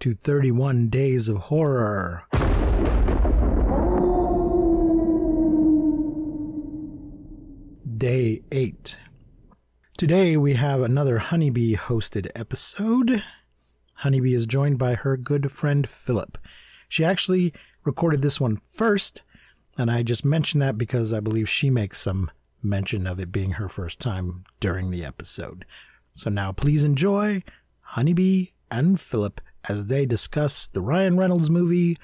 to 31 Days of Horror. Day 8. Today we have another Honeybee hosted episode. Honeybee is joined by her good friend Philip. She actually recorded this one first, and I just mentioned that because I believe she makes some mention of it being her first time during the episode. So now please enjoy Honeybee and Philip as they discuss the Ryan Reynolds movie,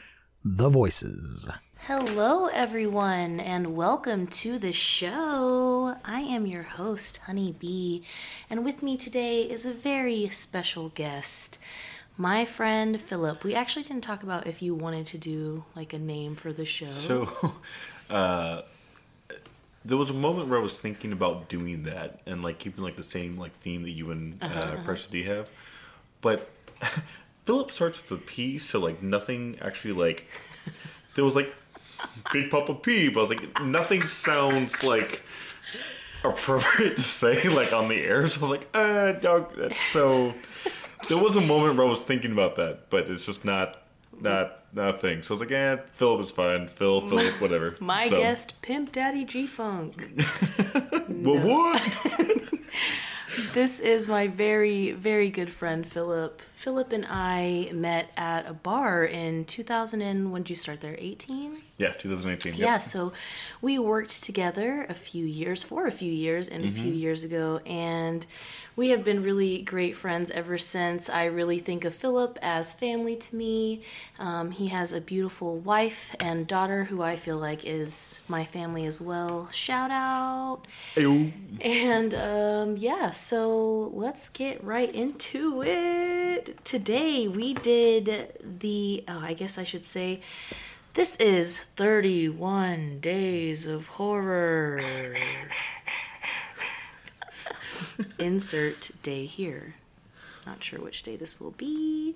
The Voices. Hello, everyone, and welcome to the show. I am your host, Honey Bee, and with me today is a very special guest, my friend Philip. We actually didn't talk about if you wanted to do like a name for the show. So, uh, there was a moment where I was thinking about doing that and like keeping like the same like theme that you and uh, Precious D have, but Philip starts with a P, so like nothing actually like there was like Big Papa P, but I was like nothing sounds like appropriate to say like on the air. So I was like, uh, dog. So there was a moment where I was thinking about that, but it's just not. Not, not a thing. So I was like, eh, Philip is fine. Phil, Philip, whatever. my So- guest, Pimp Daddy G Funk. What? this is my very, very good friend Philip. Philip and I met at a bar in 2000. And when did you start there? 18. Yeah, 2018. Yeah, so we worked together a few years, for a few years, and a Mm-hmm. few years ago, and we have been really great friends ever since. I really think of Philip as family to me. Um, he has a beautiful wife and daughter who I feel like is my family as well. Shout out! Ayo. And um, yeah, so let's get right into it. Today we did the, oh, I guess I should say, this is 31 Days of Horror. Insert day here. Not sure which day this will be.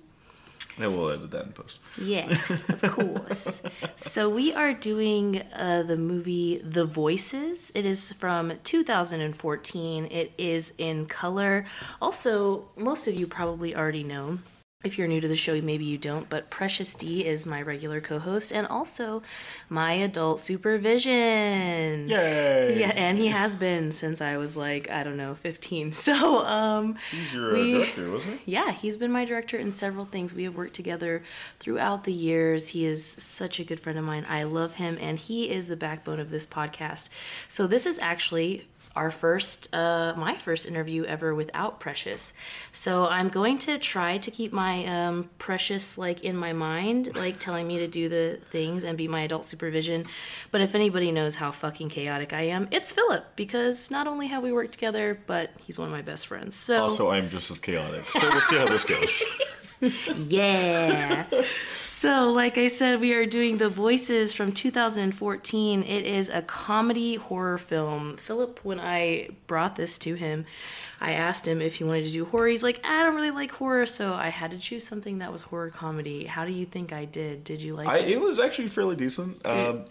Yeah, we'll edit that in post. Yeah, of course. so we are doing uh, the movie The Voices. It is from 2014. It is in color. Also, most of you probably already know. If you're new to the show, maybe you don't, but Precious D is my regular co host and also my adult supervision. Yay! Yeah, and he has been since I was like, I don't know, 15. So, um, He's your uh, we- director, wasn't he? yeah, he's been my director in several things. We have worked together throughout the years. He is such a good friend of mine. I love him, and he is the backbone of this podcast. So, this is actually our first, uh, my first interview ever without Precious. So, I'm going to try to keep my um, Precious like in my mind, like telling me to do the things and be my adult supervision. But if anybody knows how fucking chaotic I am, it's Philip because not only have we worked together, but he's one of my best friends. So, Also, I'm just as chaotic. So we'll see how this goes. Yeah. So, like I said, we are doing The Voices from 2014. It is a comedy horror film. Philip, when I brought this to him, I asked him if he wanted to do horror. He's like, I don't really like horror, so I had to choose something that was horror comedy. How do you think I did? Did you like I, it? it was actually fairly decent. Um,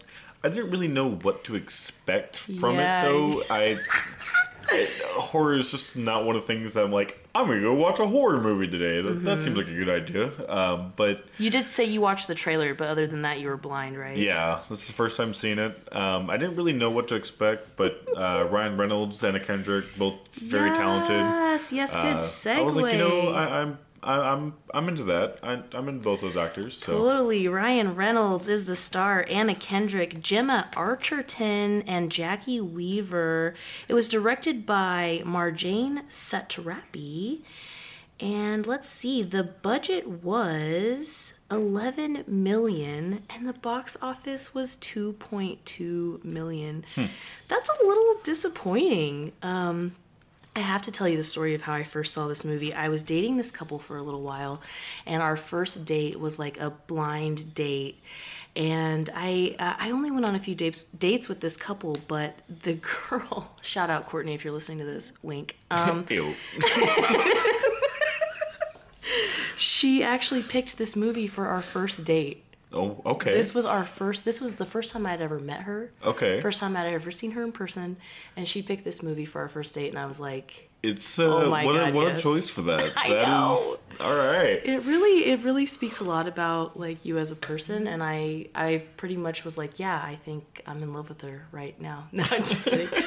I didn't really know what to expect from Yeah. it, though. I it, horror is just not one of the things that I'm like. I'm gonna go watch a horror movie today. That, that seems like a good idea. Um, but You did say you watched the trailer, but other than that, you were blind, right? yeah, this is the first time seeing it. Um, I didn't really know what to expect, but uh, Ryan Reynolds, Anna Kendrick, both very talented. Yes, yes, good Uh, segue. I was like, you know, I, I'm I, I'm I'm into that. I, I'm into both those actors. So Totally. Ryan Reynolds is the star. Anna Kendrick, Gemma Arterton, and Jacki Weaver. It was directed by Marjane Satrapi. And let's see, the budget was 11 million and the box office was 2.2 million. That's a little disappointing. Um, I have to tell you the story of how I first saw this movie. I was dating this couple for a little while, and our first date was like a blind date. And I uh, I only went on a few dates dates with this couple, but the girl shout out Courtney if you're listening to this wink. Um, she actually picked this movie for our first date. Oh, okay. This was our first. This was the first time I'd ever met her. Okay. First time I'd ever seen her in person, and she picked this movie for our first date, and I was like, It's uh, Oh what, God, a, what yes. a choice for that. I That is know. all right. it really, it really speaks a lot about like you as a person, and I, I pretty much was like, yeah, I think I'm in love with her right now. No, I'm just kidding.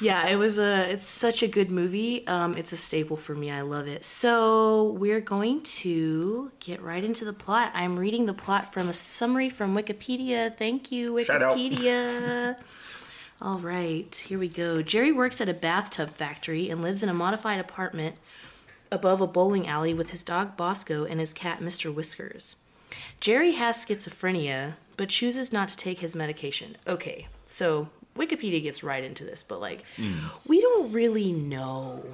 yeah, it was a, it's such a good movie. Um, it's a staple for me. I love it. So we're going to get right into the plot. I'm reading the plot from a summary from Wikipedia. Thank you, Wikipedia. All right, here we go. Jerry works at a bathtub factory and lives in a modified apartment above a bowling alley with his dog Bosco and his cat Mr. Whiskers. Jerry has schizophrenia, but chooses not to take his medication. Okay, so Wikipedia gets right into this, but like, we don't really know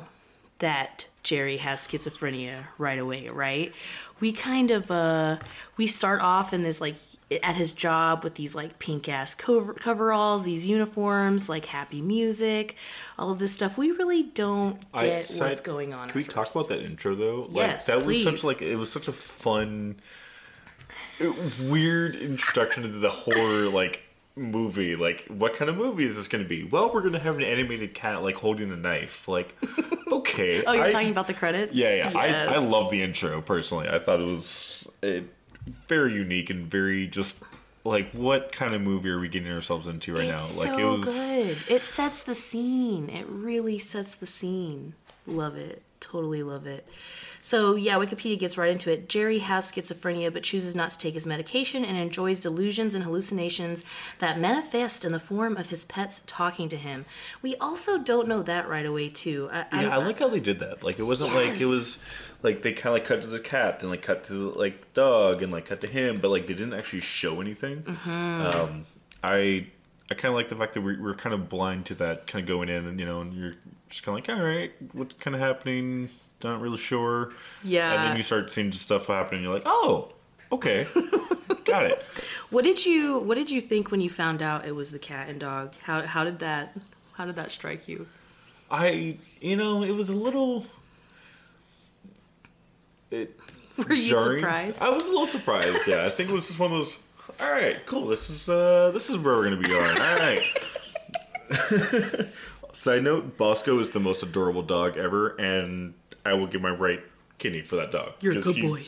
that Jerry has schizophrenia right away, right? We kind of uh we start off in this like at his job with these like pink ass cover- coveralls, these uniforms, like happy music, all of this stuff. We really don't I- get side- what's going on. Can we at talk about that intro though? Like Yes, that was such like it was such a fun, weird introduction into the horror like movie. Like, what kind of movie is this going to be? Well, we're going to have an animated cat like holding a knife. Like, okay. Oh, you're I- talking about the credits? Yeah, yeah. I, I love the intro personally. I thought it was uh, very unique and very just like what kind of movie are we getting ourselves into right It's now? Like so it was good. It sets the scene. It really sets the scene. Love it. Totally love it. So yeah, Wikipedia gets right into it. Jerry has schizophrenia but chooses not to take his medication and enjoys delusions and hallucinations that manifest in the form of his pets talking to him. We also don't know that right away too. I, Yeah, I like how they did that. Like it wasn't like it was like they kind of like cut to the cat and like cut to like the dog and like cut to him, but like they didn't actually show anything. Mm-hmm. Um, I I kind of like the fact that we're, we're kind of blind to that, kind of going in and you know, and you're just kind of like, all right, what's kind of happening? Not really sure. Yeah. And then you start seeing stuff happen, and you're like, oh, okay, got it. What did you What did you think when you found out it was the cat and dog? How How did that How did that strike you? I you know, it was a little. It Were you jarring. surprised? I was a little surprised. Yeah, I think it was just one of those. All right, cool. This is uh, this is where we're gonna be going. All right. Side note: Bosco is the most adorable dog ever, and I will give my right kidney for that dog. You're a 'cause good he- boy.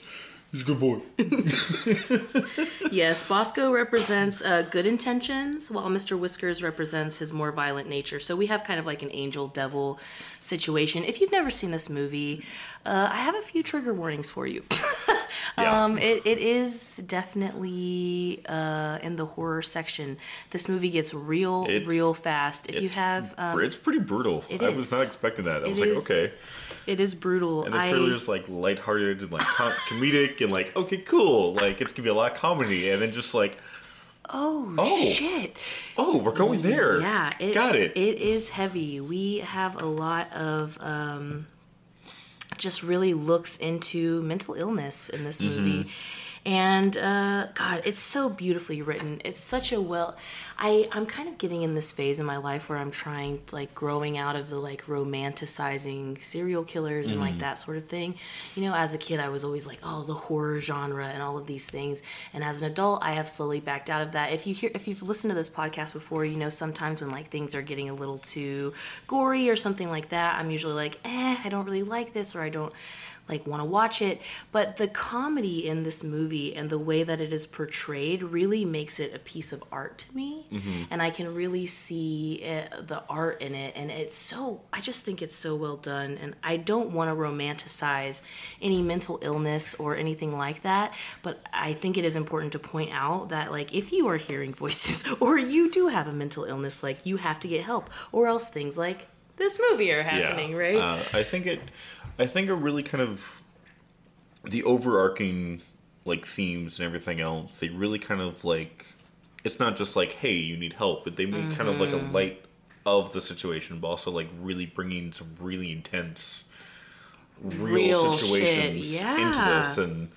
He's a good boy. Yes, Bosco represents uh, good intentions, while Mr. Whiskers represents his more violent nature. So we have kind of like an angel devil situation. If you've never seen this movie, uh, I have a few trigger warnings for you. Yeah. um, it, it is definitely uh, in the horror section. This movie gets real, It's- real fast. If you have, um, it's pretty brutal. it I was not expecting that. I It was like, is. okay. it is brutal. And the I- trailer's like lighthearted and like com- comedic and like okay, cool. Like it's gonna be a lot of comedy, and then just like oh, Oh. shit. oh, we're going there. Yeah, it, got it. It is heavy. We have a lot of um, just really looks into mental illness in this Mm-hmm. And uh, God, it's so beautifully written. It's such a well. I I'm kind of getting in this phase in my life where I'm trying like growing out of the like romanticizing serial killers and Mm-hmm. like that sort of thing. You know, as a kid, I was always like, oh, the horror genre and all of these things. And as an adult, I have slowly backed out of that. If you hear, if you've listened to this podcast before, you know sometimes when like things are getting a little too gory or something like that, I'm usually like, eh, I don't really like this or I don't like want to watch it. But the comedy in this movie and the way that it is portrayed really makes it a piece of art to me. Mm-hmm. And i can really see it, the art in it. And it's so i just think it's so well done. And i don't want to romanticize any mental illness or anything like that. But i think it is important to point out that like if you are hearing voices or you do have a mental illness like you have to get help. Or else things like this movie are happening right Uh, I think it. I think it really kind of the overarching like themes and everything else. They really kind of like. It's not just like, hey, you need help, but they make kind of like a Mm-hmm. light of the situation, but also like really bringing some really intense, real, Real situations yeah. into this, and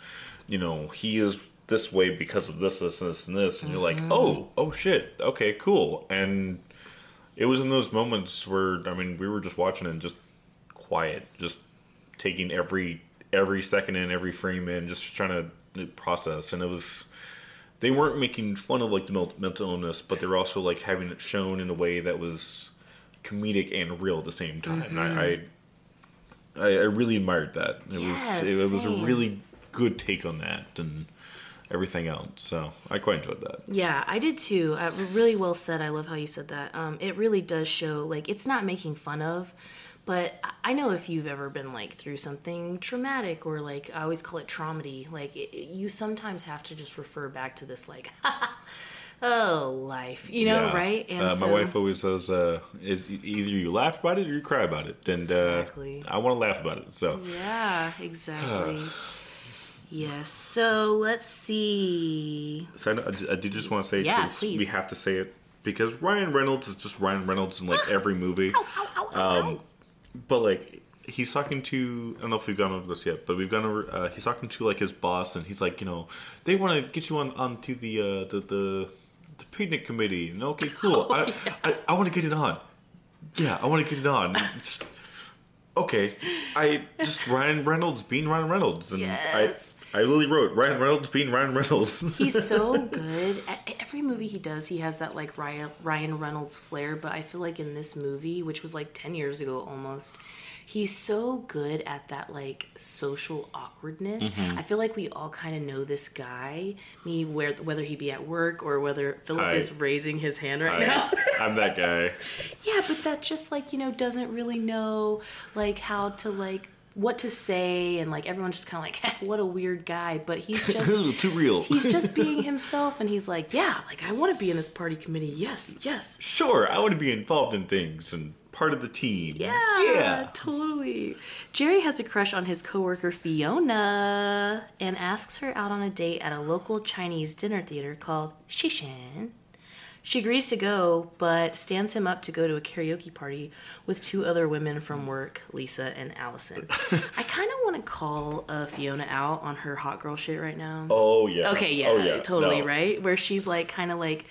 you know he is this way because of this, this, and this, and this, and you're like, Mm-hmm. oh, oh shit, okay, cool, and it was in those moments where I mean we were just watching and just quiet, just taking every every second in, every frame in, just trying to process, and it was they weren't making fun of like the mental illness, but they were also like having it shown in a way that was comedic and real at the same time. And I, mm-hmm. I I really admired that. It Yes, was it, it was a really good take on that and everything else. So I quite enjoyed that. Yeah, I did too. Uh, really well said. I love how you said that. Um, it really does show like it's not making fun of, but I- know if you've ever been like through something traumatic or like I always call it traumedy. Like it, you sometimes have to just refer back to this like, oh life, you know, Yeah. right? And uh, my so, wife always says, uh, it, either you laugh about it or you cry about it, and Exactly. uh, I want to laugh about it. So Yeah, exactly. Yes. So let's see. So I, I, do just want to say Yeah, we have to say it because Ryan Reynolds is just Ryan Reynolds in like every movie. Um, but like he's talking to I don't know if we've gone over this yet, but we've gone over. Uh, he's talking to like his boss, and he's like, you know, they want to get you on onto the uh, the the the picnic committee. And okay, cool. Oh, I, I I want to get it on. Yeah, I want to get it on. Okay, I just Ryan Reynolds being Ryan Reynolds, and Yes. I I literally wrote Ryan Reynolds being Ryan Reynolds. He's so good. At every movie he does, he has that like Ryan Ryan Reynolds flair. But I feel like in this movie, which was like ten years ago almost, he's so good at that like social awkwardness. Mm-hmm. I feel like we all kind of know this guy. Me, where whether he be at work or whether Philip Hi. is raising his hand right now. I'm that guy. Yeah, but that just like, you know, doesn't really know like how to like what to say and like everyone's just kind of like what a weird guy but he's just Too real. he's just being himself and he's like yeah like i want to be in this party committee yes yes sure. I want to be involved in things and part of the team. yeah, Yeah. totally jerry has a crush on his coworker fiona and asks her out on a date at a local chinese dinner theater called shishan She agrees to go, but stands him up to go to a karaoke party with two other women from work, Lisa and Allison. I kind of want to call uh, Fiona out on her hot girl shit right now. Oh yeah. Okay, yeah, Oh, yeah. totally, No. right? Where she's like, kind of like,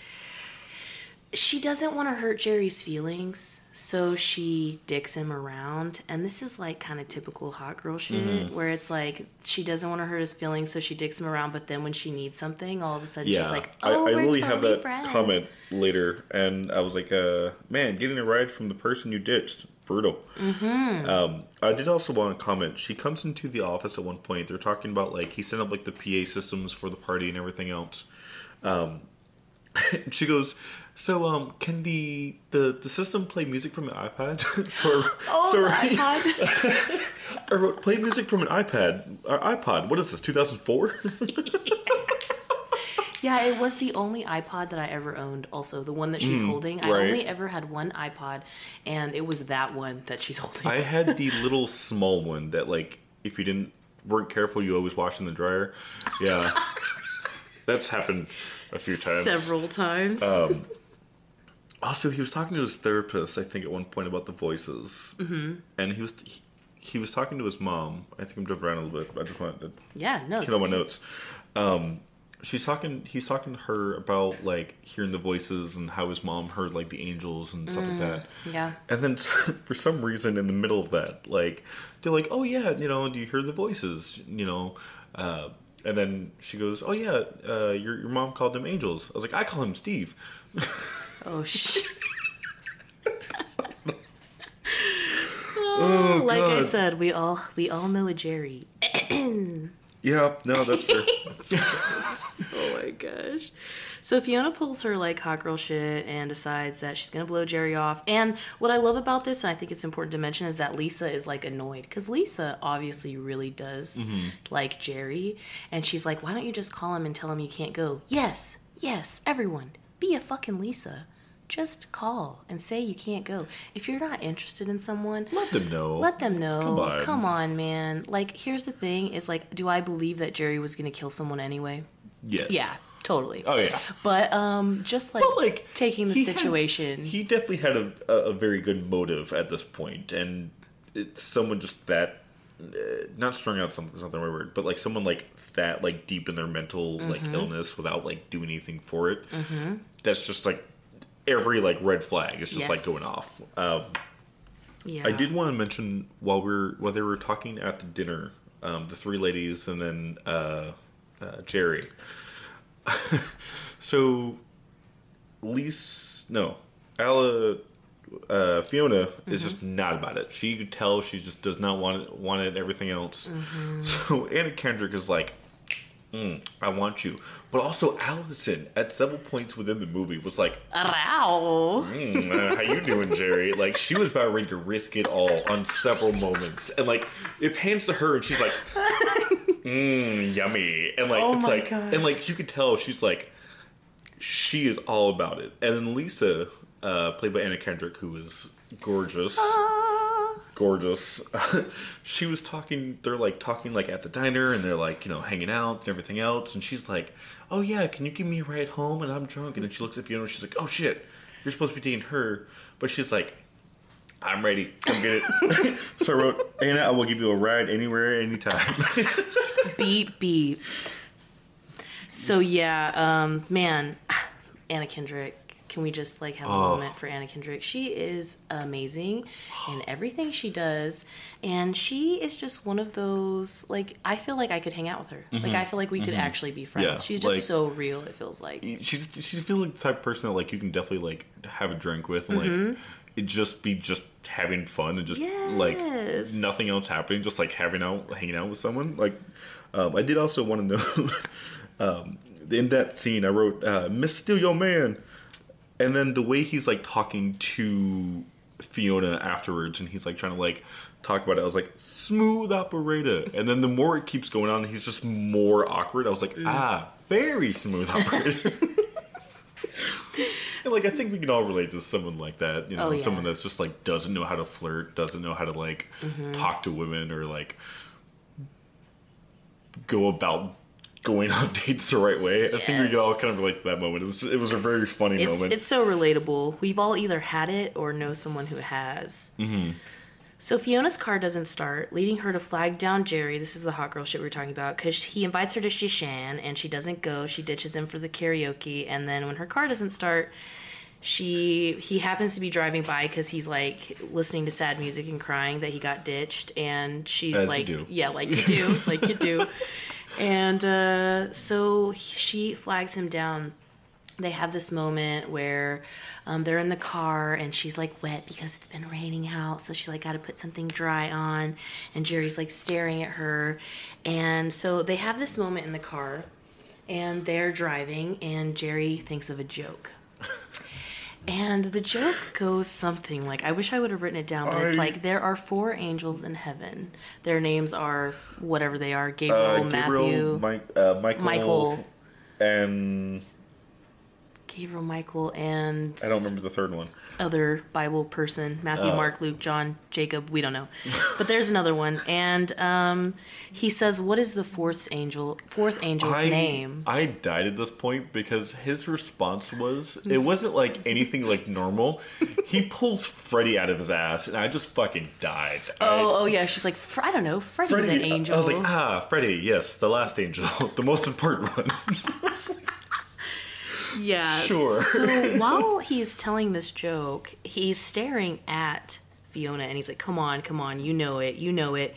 she doesn't want to hurt Jerry's feelings, so she dicks him around. And this is like kind of typical hot girl shit, Mm-hmm. where it's like she doesn't want to hurt his feelings, so she dicks him around. But then when she needs something, all of a sudden Yeah. she's like, I, "Oh, I we're literally totally have that friends." comment later, and I was like, uh, "Man, getting a ride from the person you ditched, brutal." Mm-hmm. Um, I did also want to comment. She comes into the office at one point. They're talking about like he set up like the PA systems for the party and everything else. Um, she goes, "So, um, can the the, the system play music from an iPad?" so, Oh, so I- iPod. I wrote, play music from an iPad or iPod. What is this? 2004? Yeah, it was the only iPod that I ever owned. Also, the one that she's holding. I Mm, only ever had one iPod, and it was that one that she's holding. I had the little small one that, like, if you didn't weren't careful, you always wash in the dryer. Yeah, that's happened a few times. several times. Also, he was talking to his therapist, I think, at one point about the voices, mm-hmm. and he was he, he was talking to his mom. I think I'm jumping around a little bit. But I just wanted to yeah, no. kill all my notes. Um, she's talking. He's talking to her about like hearing the voices and how his mom heard like the angels and stuff like that. yeah. And then for some reason, in the middle of that, like they're like, "Oh yeah, you know, do you hear the voices?" You know. Uh, and then she goes, "Oh yeah, uh, your your mom called them angels." I was like, "I call him Steve." Oh shit. Oh, oh, like I said, we all we all know a Jerry. Yeah, no, that's fair. Oh my gosh. So Fiona pulls her like hot girl shit and decides that she's gonna blow Jerry off. And what I love about this, and I think it's important to mention, is that Lisa is like annoyed because Lisa obviously really does mm-hmm. like Jerry, and she's like, "Why don't you just call him and tell him you can't go?" Yes, yes, everyone, be a fucking Lisa. Just call and say you can't go. If you're not interested in someone, Let them know. let them know. Come on. Come on, man. Like, here's the thing: is like, do I believe that Jerry was gonna kill someone anyway? Yes. Yeah, totally. Oh yeah. But um, just like, But, like taking the he had- situation. he definitely had a, a, very good motive at this point, and it's someone just that uh, not strung out. Something the right word, but like someone like that, like deep in their mental like Mm-hmm. illness without like doing anything for it. That's just like every like red flag is just like going off. Um, yeah. I did want to mention while we are while they were talking at the dinner, um, the three ladies and then uh, uh, Jerry. so, Lise, no, Alla, uh, Fiona is just not about it. She could tell she just does not want it, want it, everything else. So Anna Kendrick is like. Mm, I want you, but also Allison at several points within the movie was like, Arrow. Mm, uh, how you doing, Jerry? Like she was about ready to risk it all on several moments, and like it pans to her, and she's like, "Mmm, yummy," and like Oh it's like, gosh. and like you could tell she's like, she is all about it. And then Lisa, uh, played by Anna Kendrick, who is gorgeous, gorgeous. she was talking. They're like talking like at the diner, and they're like you know hanging out and everything else. And she's like, "Oh yeah, can you give me a ride home?" And I'm drunk. And then she looks at Fiona. and She's like, "Oh shit, you're supposed to be dating her," but she's like. I'm ready. Come get it. so I wrote, Anna, I will give you a ride anywhere, anytime. beep beep. So yeah, um, man, Anna Kendrick. Can we just like have a Oh. moment for Anna Kendrick? She is amazing in everything she does, and she is just one of those like I feel like I could hang out with her. Like I feel like we could actually be friends. Mm-hmm. Yeah, She's just like- so real. It feels like. she's she feels like the type of person that like you can definitely like have a drink with and like it just be just having fun and just like nothing else happening, just like having out hanging out with someone. Like um, I did also want to know um, in that scene I wrote uh, Miss Steal Your Man, and then the way he's like talking to Fiona afterwards, and he's like trying to like talk about it. I was like smooth operator, and then the more it keeps going on, he's just more awkward. I was like ah, very smooth operator. And like I think we can all relate to someone like that, you know, Oh, yeah. someone that's just like doesn't know how to flirt, doesn't know how to like Mm-hmm. talk to women or like go about going on dates the right way. I think we all kind of relate to that moment. It was it was a very funny It's moment. it's so relatable. We've all either had it or know someone who has. Mm-hmm. So Fiona's car doesn't start, leading her to flag down Jerry. This is the hot girl shit we were talking about because he invites her to Shishan and she doesn't go. She ditches him for the karaoke, and then when her car doesn't start, she he happens to be driving by because he's like listening to sad music and crying that he got ditched, and she's As like, yeah, like you do, like you do. And uh, so she flags him down. They have this moment where um, they're in the car and she's like wet because it's been raining out. So she's like got to put something dry on. And jerry's like staring at her. And so they have this moment in the car and they're driving and jerry thinks of a joke and the joke goes something like I wish I would have written it down, but it's like there are four angels in heaven. Their names are whatever they are: Gabriel, uh, Matthew, Mike, uh, Michael, Michael. and Gabriel, Michael, and I don't remember the third one. Other Bible person Matthew, Oh. Mark, Luke, John, Jacob. We don't know, but there's another one, and um, he says, "What is the fourth angel? Fourth angel's I, name?" I died at this point because his response was it wasn't like anything like normal. he pulls Freddy out of his ass, and I just fucking died. I- Oh, oh yeah. She's like, I don't know, Freddie Freddy, the angel. I was like, ah, Freddy, yes, the last angel, the most important one. Yeah. Sure. So while he's telling this joke, he's staring at Fiona and he's like, come on, come on, you know it, you know it.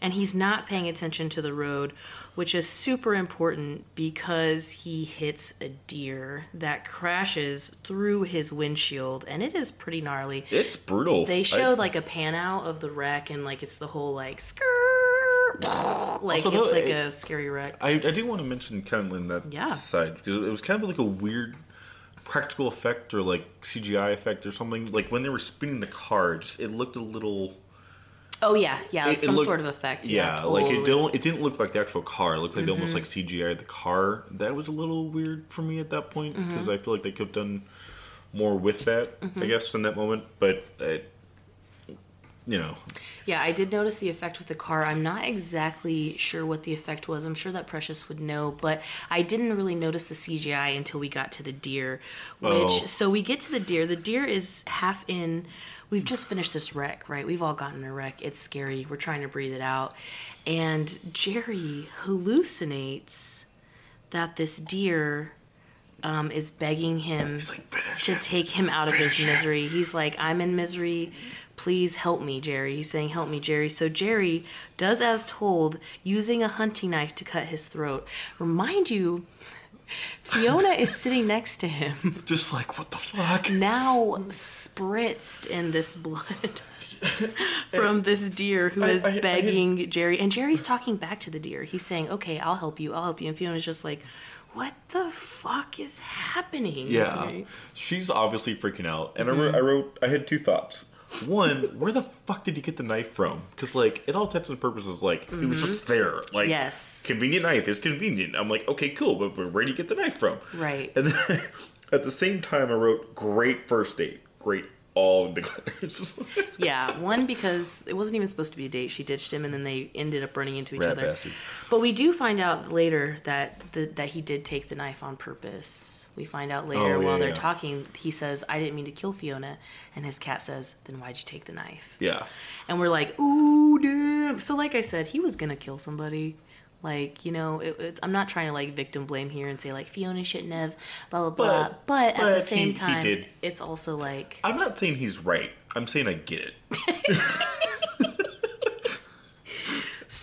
And he's not paying attention to the road, which is super important because he hits a deer that crashes through his windshield and it is pretty gnarly. it's brutal. They I- showed like a pan out of the wreck and like it's the whole like skirt like it's like it- a scary wreck. I, I do want to mention kind of in that Yeah. side because it was kind of like a weird practical effect or like CGI effect or something. Like when they were spinning the car, it just it looked a little Oh yeah, yeah, it- it some looked- sort of effect. yeah, Yeah, like it totally. Mm-hmm. don't it didn't look like the actual car. It looked like they almost like CGI the car. That was a little weird for me at that point Mm-hmm. because I feel like they could have done more with that. I guess in that moment, but. It, you know, Yeah, I did notice the effect with the car. I'm not exactly sure what the effect was. I'm sure that Precious would know, but I didn't really notice the CGI until we got to the deer. Which Oh. so we get to the deer. The deer is half in. We've just finished this wreck, right? We've all gotten a wreck. It's scary. We're trying to breathe it out, and Jerry hallucinates that this deer um, is begging him like, to take him out of his Finish it." misery. He's like, I'm in misery. Please help me, Jerry. He's saying, Help me, Jerry. So Jerry does as told, using a hunting knife to cut his throat. Remind you, Fiona is sitting next to him, just like what the fuck? now spritzed in this blood. From this deer who is I- I- I begging Jerry, and Jerry's talking back to the deer. He's saying, "Okay, I'll help you. I'll help you." And Fiona's just like, "What the fuck is happening?" Yeah, Right? she's obviously freaking out. And Mm-hmm. wrote, I wrote, I had two thoughts. One, where the fuck did he get the knife from? Because like, it all intents and purposes, like it was just there. Like, Mm-hmm. Yes. convenient knife is convenient. I'm like, okay, cool, but but where did you get the knife from? Right. And then at the same time, I wrote, great first date, great all in big letters. Yeah, one because it wasn't even supposed to be a date. She ditched him, and then they ended up running into each Rat other. bastard. But we do find out later that the, that he did take the knife on purpose. We find out later Oh, yeah, while they're yeah. talking. He says, "I didn't mean to kill Fiona," and his cat says, "Then why'd you take the knife?" yeah, And we're like, "Ooh, damn!" So, like I said, he was gonna kill somebody. Like you know, it, it's, I'm not trying to like victim blame here and say like Fiona shouldn't have blah blah blah. But- But, at the same he- he time, did. it's also like I'm not saying he's right. I'm saying I get it.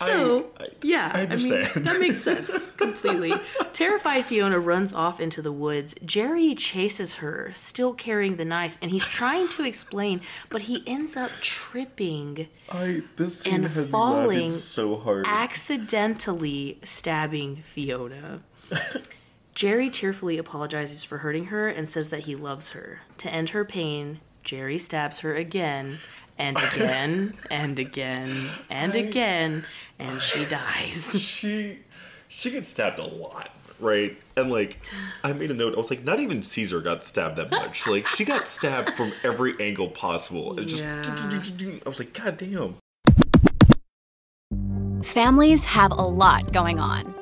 So, I- yeah, I I, mean, understand. that makes sense completely. Terrified Fiona runs off into the woods. Jerry chases her, still carrying the knife, and he's trying to explain, but he ends up tripping, I this And falling so hard. accidentally stabbing Fiona. Jerry tearfully apologizes for hurting her and says that he loves her. To end her pain, Jerry stabs her again and again and again and again, and she dies. she she gets stabbed a lot, right? And like I made a note, I was like, not even Caesar got stabbed that much. Like she got stabbed from every angle possible. It just Yeah. I was like, God damn. Families have a lot going on.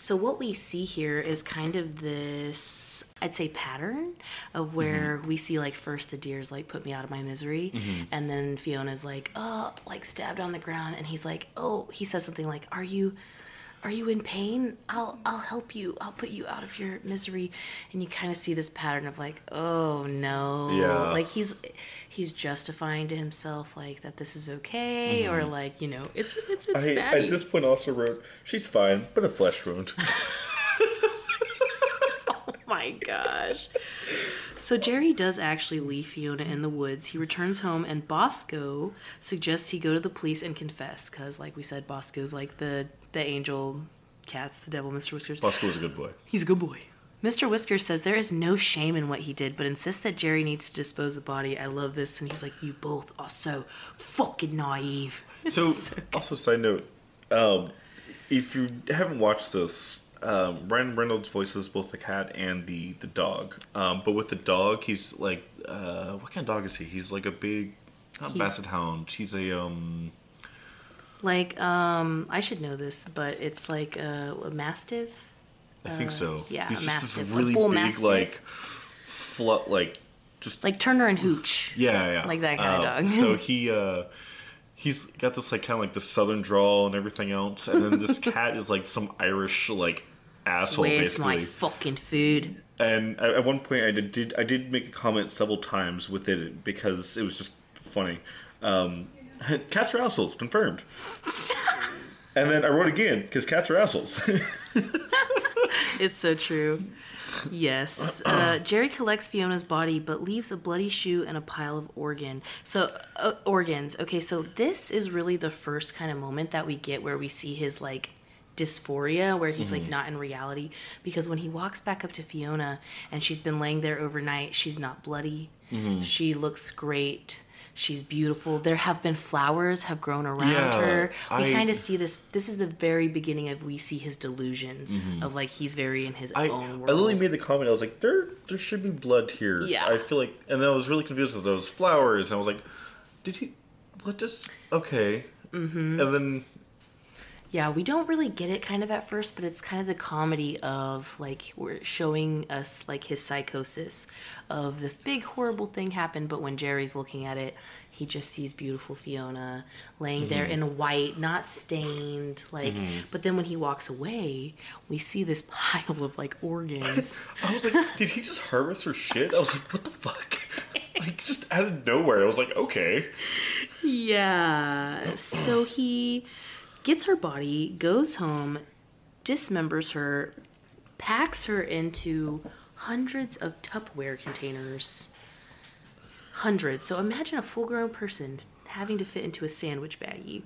So what we see here is kind of this, I'd say, pattern of mm-hmm. where we see like first the deer's like put me out of my misery, mm-hmm. and then Fiona's like, oh, like stabbed on the ground, and he's like, oh, he says something like, are you, are you in pain? I'll, I'll help you. I'll put you out of your misery, and you kind of see this pattern of like, oh no, Yeah. like he's, he's justifying to himself like that this is okay, or mm-hmm. like you know, it's it's it's I batty. at this point also wrote, she's fine, but a flesh wound. Oh my gosh. So Jerry does actually leave Fiona in the woods. He returns home, and Bosco suggests he go to the police and confess, because, like we said, Bosco's like the the angel cats, the devil, Mr. Whiskers. Bosco was a good boy. He's a good boy. Mr. Whiskers says there is no shame in what he did, but insists that Jerry needs to dispose the body. I love this, and he's like, "You both are so fucking naive." So, also side note, um, if you haven't watched this, um, Ryan Reynolds voices both the cat and the the dog. Um, but with the dog, he's like, uh, what kind of dog is he? He's like a big, not He's- basset hound. He's a um, Like, um, I should know this, but it's like a, a mastiff. I think so. yeah, he's a mastiff, this a really bull big, mastiff. like, flut, like just like Turner and Hooch. Yeah, yeah. Like that kind of Um, dog. so he uh he's got this like kind of like the southern drawl and everything else, and then this cat is like some Irish like asshole Where's basically. my fucking food? and at one point, I did, did I did make a comment several times with it because it was just funny. Um, cats are assholes, confirmed. and then I wrote again because cats are assholes. it's so true. Yes. Uh, Jerry collects Fiona's body, but leaves a bloody shoe and a pile of organ. So uh, organs. Okay, so this is really the first kind of moment that we get where we see his like dysphoria where he's like mm-hmm. not in reality because when he walks back up to Fiona and she's been laying there overnight she's not bloody mm-hmm. she looks great she's beautiful there have been flowers have grown around Yeah, her we I- kind of see this this is the very beginning of we see his delusion mm-hmm. of like he's very in his I own world I literally made the comment. I was like, "There, there should be blood here." Yeah. I feel like, and then I was really confused with those flowers, and I was like, "Did he? What just? Okay." Mm-hmm. And then Yeah, we don't really get it kind of at first, but it's kind of the comedy of like we're showing us like his psychosis of this big horrible thing happened, but when Jerry's looking at it, he just sees beautiful Fiona laying there mm-hmm. in white, not stained, like mm-hmm. but then when he walks away, we see this pile of like organs. I was like, "Did he just harvest her shit?" I was like, "What the fuck?" like just out of nowhere. I was like, "Okay." Yeah. So he gets her body, goes home, dismembers her, packs her into hundreds of Tupperware containers. Hundreds. So imagine a full grown person having to fit into a sandwich baggie.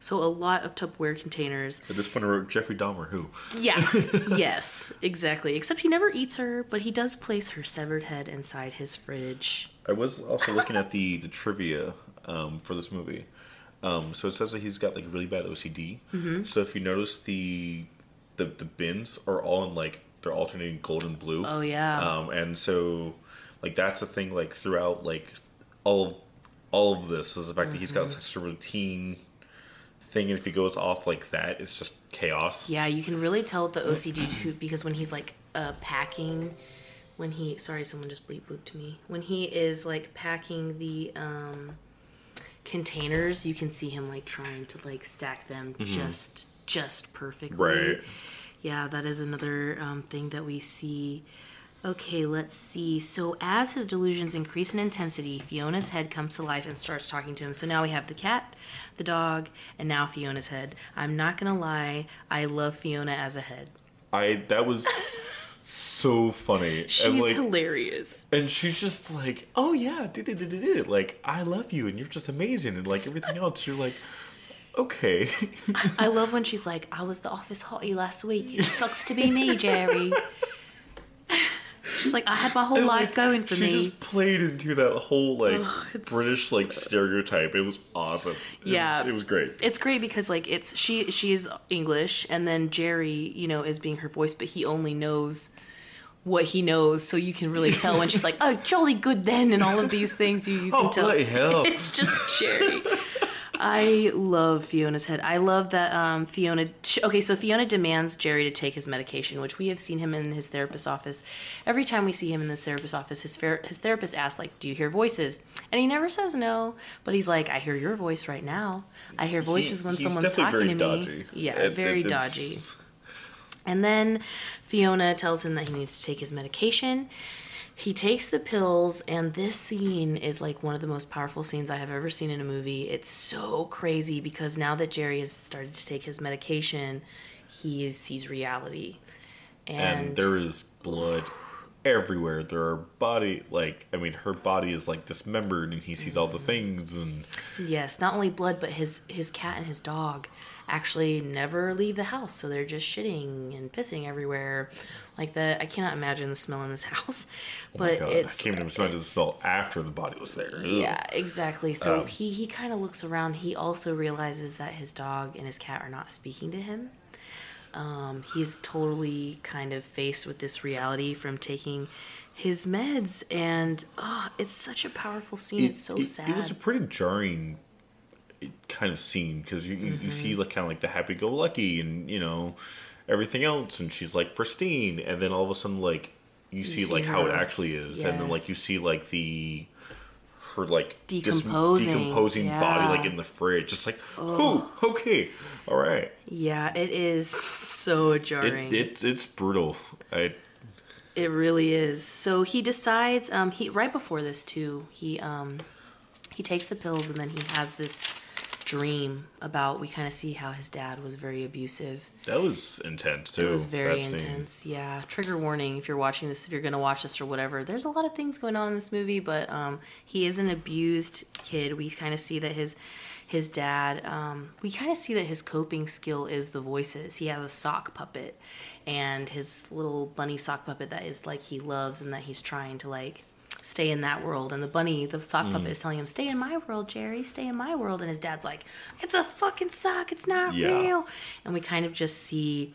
So a lot of Tupperware containers. At this point, I wrote Jeffrey Dahmer. Who? Yeah. yes, exactly. Except he never eats her, but he does place her severed head inside his fridge. I was also looking at the the trivia um, for this movie. Um, so it says that he's got like really bad OCD. Mm-hmm. So if you notice the the the bins are all in like they're alternating gold and blue. Oh, yeah. Um, and so like that's the thing like throughout like all of all of this is the fact that he's Mm-hmm. got such a routine thing, and if he goes off like that, it's just chaos. Yeah, you can really tell the OCD too because when he's like uh, packing, when he sorry, someone just bleep blooped to me. When he is like packing the um, containers, you can see him like trying to like stack them just just perfectly. Right. Yeah, that is another um, thing that we see. Okay, let's see. So, as his delusions increase in intensity, Fiona's head comes to life and starts talking to him. So now we have the cat, the dog, and now Fiona's head. I'm not gonna lie, I love Fiona as a head. I that was so funny. She's and like hilarious. And she's just like, oh yeah, did it, did it, did it. Like, I love you, and you're just amazing, and like everything else, you're like, okay. I love when she's like, I was the office hottie last week. It sucks to be me, Jerry. She's like, I had my whole And, life like, going for she me. She just played into that whole like British like stereotype. It was awesome. It Yeah. was, it was great. it's great because like it's she she's English and then Jerry, you know, is being her voice, but he only knows what he knows, so you can really tell when she's like, "Oh, jolly good then," and all of these things. You, you can Oh tell. hell! It's just Jerry. I love Fiona's head. I love that um, Fiona. Okay, so Fiona demands Jerry to take his medication, which we have seen him in his therapist's office. Every time we see him in this therapist's office, his fer- his therapist asks, like, "Do you hear voices?" And he never says no, but he's like, "I hear your voice right now. I hear voices when he's someone's talking to me." dodgy. Yeah, It- very it- dodgy. And then Fiona tells him that he needs to take his medication. He takes the pills, and this scene is like one of the most powerful scenes I have ever seen in a movie. It's so crazy because now that Jerry has started to take his medication, he sees reality. And, and there is blood everywhere. There are body like I mean, her body is like dismembered, and he sees all the mm-hmm. things, and yes, not only blood, but his his cat and his dog actually never leave the house, so they're just shitting and pissing everywhere. Like the I cannot imagine the smell in this house, but Oh it's I came to to the smell after the body was there. Ugh. Yeah, exactly. So Um, he he kind of looks around. He also realizes that his dog and his cat are not speaking to him. Um, he's totally kind of faced with this reality from taking his meds, and oh, it's such a powerful scene. it's so it, sad. It was a pretty jarring kind of scene because you, you, you Mm-hmm. see like kind of like the happy-go-lucky and you know everything else, and she's like pristine, and then all of a sudden like you see, see like how it actually is, and then like you see like the her like dis- Decomposing, decomposing body like in the fridge, just like oh okay, all right. yeah, it is so jarring. It, it's it's brutal. I It really is. So he decides. Um, he right before this too. He um, he takes the pills and then he has this dream about we kind of see how his dad was very abusive That was intense too. it was very that scene. intense yeah trigger warning if you're watching this if you're gonna watch this or whatever there's a lot of things going on in this movie but um he is an abused kid we kind of see that his his dad um we kind of see that his coping skill is the voices he has a sock puppet and his little bunny sock puppet that is like he loves and that he's trying to like stay in that world. And the bunny the sock Mm. puppet is telling him stay in my world jerry. Stay in my world. And his dad's like it's a fucking sock. It's not Yeah. real. And we kind of just see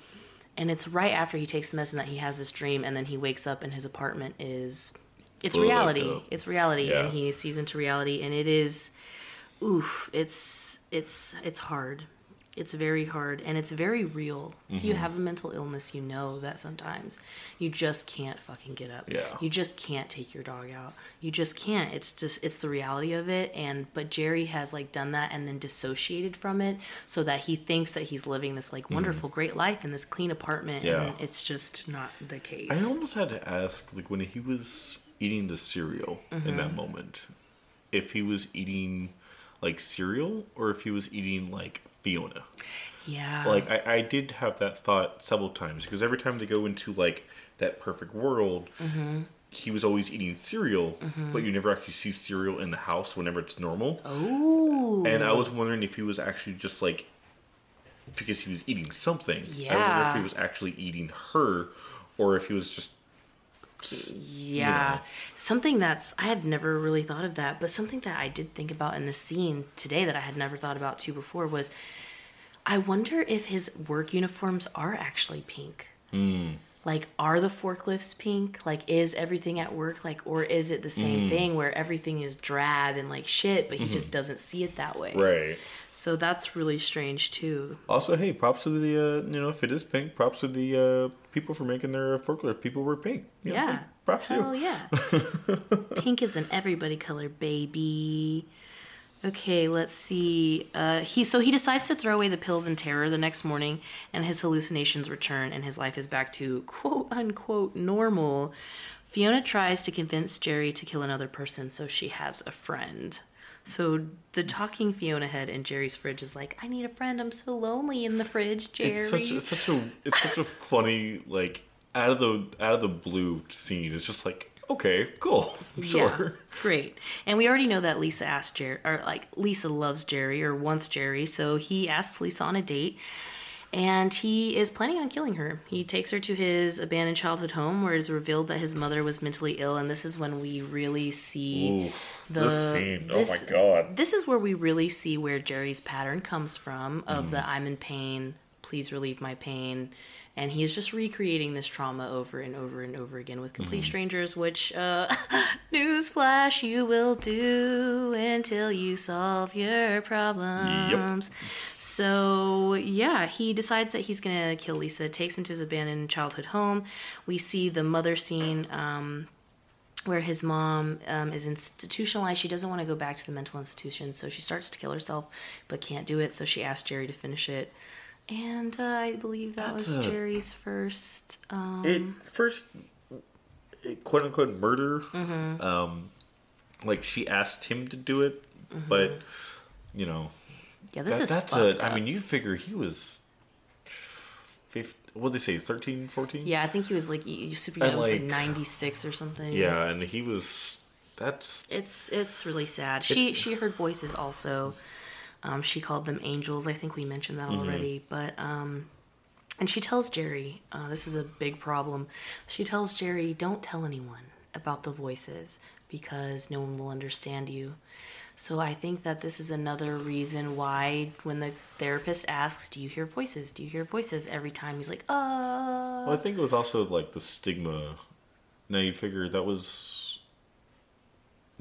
and it's right after he takes the medicine that he has this dream. And then he wakes up and his apartment is it's Full reality. it's reality. Yeah. and he sees into reality. And it is oof it's it's it's hard it's very hard and it's very real if Mm-hmm. you have a mental illness you know that sometimes you just can't fucking get up Yeah. you just can't take your dog out you just can't it's just it's the reality of it and but jerry has like done that and then dissociated from it so that he thinks that he's living this like wonderful great life in this clean apartment Mm-hmm. Yeah. and it's just not the case I almost had to ask, like when he was eating the cereal in Mm-hmm. that moment, if he was eating like cereal or if he was eating like Fiona. yeah Like I, I did have that thought several times because every time they go into like that perfect world, Mm-hmm. he was always eating cereal, but you never actually see cereal in the house whenever it's normal. Ooh. And I was wondering if he was actually just like because he was eating something. I wonder if he was actually eating her or if he was just Yeah. know. Something that's, I have never really thought of that, but something that I did think about in this scene today that I had never thought about too before was I wonder if his work uniforms are actually pink. Hmm. Like, are the forklifts pink? Like, is everything at work like, or is it the same hmm. thing where everything is drab and like shit, but he mm-hmm. just doesn't see it that way? right. So that's really strange too. Also, hey, props to the uh, you know if it is pink, props to the uh, people for making their forklift. People were pink. You know, Yeah. props to you. yeah. Pink is an everybody color, baby. Okay, let's see. Uh, he so he decides to throw away the pills in terror the next morning, and his hallucinations return, and his life is back to quote unquote normal. Fiona tries to convince Jerry to kill another person so she has a friend. So the talking Fiona head in Jerry's fridge is like, "I need a friend. I'm so lonely in the fridge, Jerry." It's such a, such a it's such a funny like out of the out of the blue scene. It's just like okay, cool, sure. Yeah, great. And we already know that Lisa asked Jerry, or like Lisa loves Jerry or wants Jerry, so he asks Lisa on a date. And he is planning on killing her. He takes her to his abandoned childhood home where it is revealed that his mother was mentally ill. And this is when we really see Ooh, the. this scene. this- oh my god. This is where we really see where Jerry's pattern comes from of Mm. the I'm in pain, please relieve my pain. And he is just recreating this trauma over and over and over again with complete Mm-hmm. strangers, which, uh, newsflash, you will do until you solve your problems. So, yeah, he decides that he's going to kill Lisa, takes him to his abandoned childhood home. We see the mother scene. Um, where his mom um, is institutionalized. She doesn't want to go back to the mental institution, so she starts to kill herself, but can't do it. So she asks Jerry to finish it, and uh, I believe that That's was a- Jerry's first. Um, it first quote unquote murder. Mm-hmm. Um, like she asked him to do it, but you know yeah, this that, is that's fucked a. up. I mean, you figure he was. 15, what they say, 13, 14? yeah, I think he was like you- super young, was like like- ninety six or something. Yeah, and he was. That's it's it's really sad. She she heard voices also. Um, she called them angels. I think we mentioned that already. But um, and she tells Jerry, uh, this is a big problem. She tells Jerry, don't tell anyone about the voices because no one will understand you. So I think that this is another reason why when the therapist asks, "Do you hear voices? Do you hear voices?" every time he's like, "Uh." Well, I think it was also like the stigma. Now you figure that was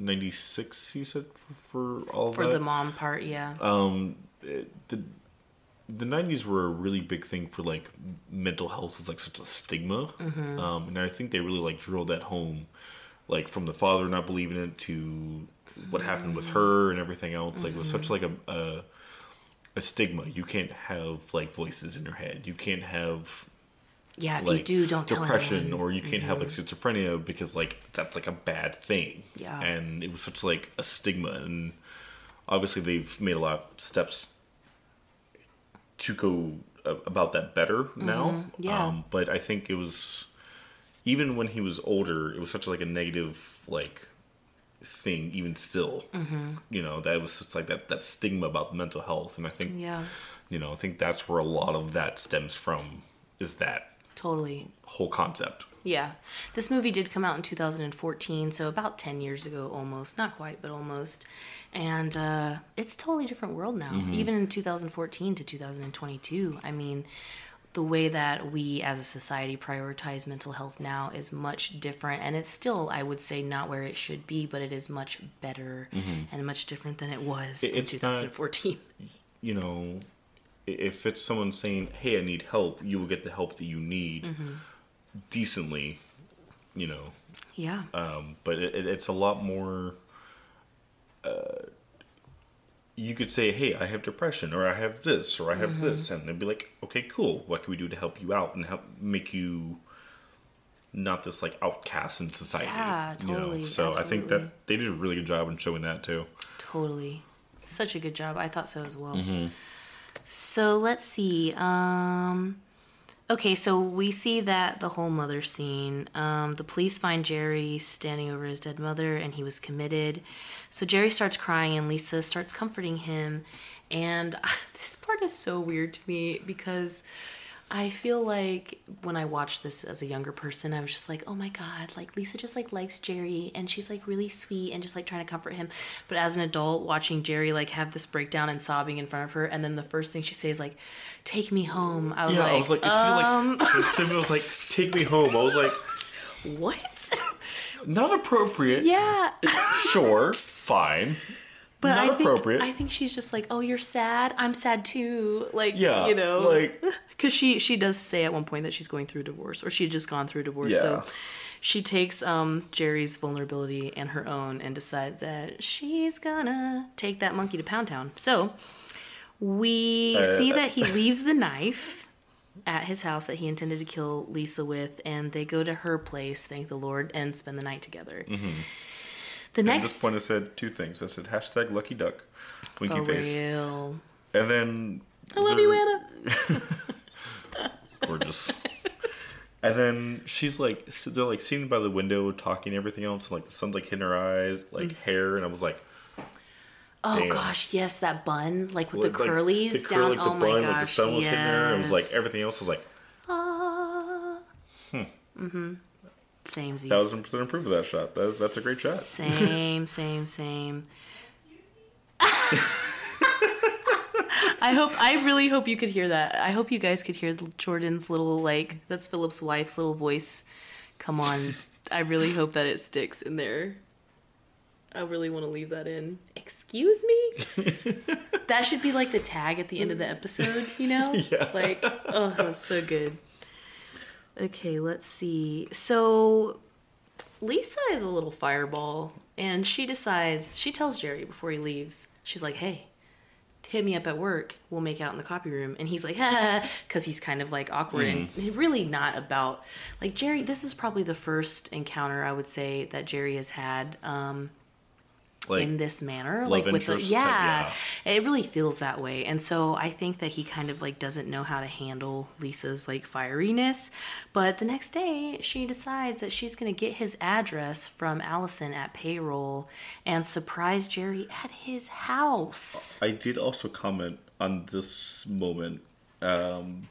ninety six. You said for, for all For that. the mom part, yeah. um, it- the the nineties were a really big thing for like mental health was like such a stigma. Mm-hmm. Um, and I think they really like drilled that home, like from the father not believing it to what happened with her and everything else. Like it was such Mm-hmm. like a, a a stigma. You can't have like voices in your head. You can't have yeah, if like you do, don't depression. Mm-hmm. or you can't have like schizophrenia because like that's like a bad thing Yeah. and it was such like a stigma and obviously they've made a lot of steps to go about that better now. Mm-hmm. yeah. Um, but I think it was even when he was older, it was such like a negative like thing. Even still, Mm-hmm. you know, that was just like that that stigma about mental health, and I think Yeah, you know, I think that's where a lot of that stems from. Is that totally. whole concept? Yeah. This movie did come out in 2014, so about 10 years ago almost. Not quite, but almost. And uh, it's a totally different world now. Even in 2014 to 2022. I mean, the way that we as a society prioritize mental health now is much different. And it's still, I would say, not where it should be, but it is much better and much different than it was in It's not- 2014. you know, if it's someone saying, "Hey, I need help," you will get the help that you need Mm-hmm. decently, you know. yeah. Um, but it, it, it's a lot more. Uh, you could say, "Hey, I have depression, or I have this, or I have Mm-hmm. this," and they'd be like, "Okay, cool. What can we do to help you out and help make you not this like outcast in society?" Yeah, you know? totally, So I think that they did a really good job in showing that too. Totally. Such a good job. I thought so as well. Mm-hmm. So let's see. Um Okay, so we see that the whole mother scene. Um, the police find Jerry standing over his dead mother, and he was committed. So Jerry starts crying, and Lisa starts comforting him. And this part is so weird to me because I feel like when I watched this as a younger person, I was just like, oh my god, like Lisa just like likes Jerry and she's like really sweet and just like trying to comfort him. But as an adult, watching Jerry like have this breakdown and sobbing in front of her, and then the first thing she says like, "Take me home," I was Yeah, like, I was like, um, she like, was like, take me home. I was like, what? not appropriate. yeah, Sure, fine. But not I think appropriate. I think she's just like, oh, you're sad. I'm sad too. Like, Yeah, you know, like- because she she does say at one point that she's going through divorce or she had just gone through divorce. So she takes um Jerry's vulnerability and her own and decides that she's gonna take that monkey to Pound Town. So we Uh, see that he leaves the knife at his house that he intended to kill Lisa with, and they go to her place, thank the Lord, and spend the night together. The At this point, I said two things. I said hashtag lucky duck, winky for face, real. and then I love you, Anna. gorgeous. and then she's like, they're like sitting by the window talking, everything else, and like the sun's like hitting her eyes, like Mm. hair, and I was like, Oh Damn. gosh, yes, that bun, like with the like, like, curlies the curl, down. like the oh my bun, gosh, like the sun was hitting her, and it was like everything else was like Ah. Hmm. Mm-hmm. Same. thousand percent approve of that shot. That, that's a great shot. Same, same, same. I hope I really hope you could hear that. I hope you guys could hear Jordan's little like that's Phillip's wife's little voice. Come on. I really hope that it sticks in there. I really want to leave that in. Excuse me? that should be like the tag at the end of the episode, you know? Yeah. Like, oh, that's so good. Okay, let's see. So Lisa is a little fireball, and she decides, she tells Jerry before he leaves, she's like, hey, hit me up at work. We'll make out in the copy room. And he's like, ha, because he's kind of like awkward and really not about, like, Jerry, this is probably the first encounter I would say that Jerry has had um, Like in this manner. like, with the, interest type, yeah, it really feels that way. And so I think that he kind of like doesn't know how to handle Lisa's like fieriness. But the next day, she decides that she's going to get his address from Allison at payroll and surprise Jerry at his house. I did also comment on this moment um,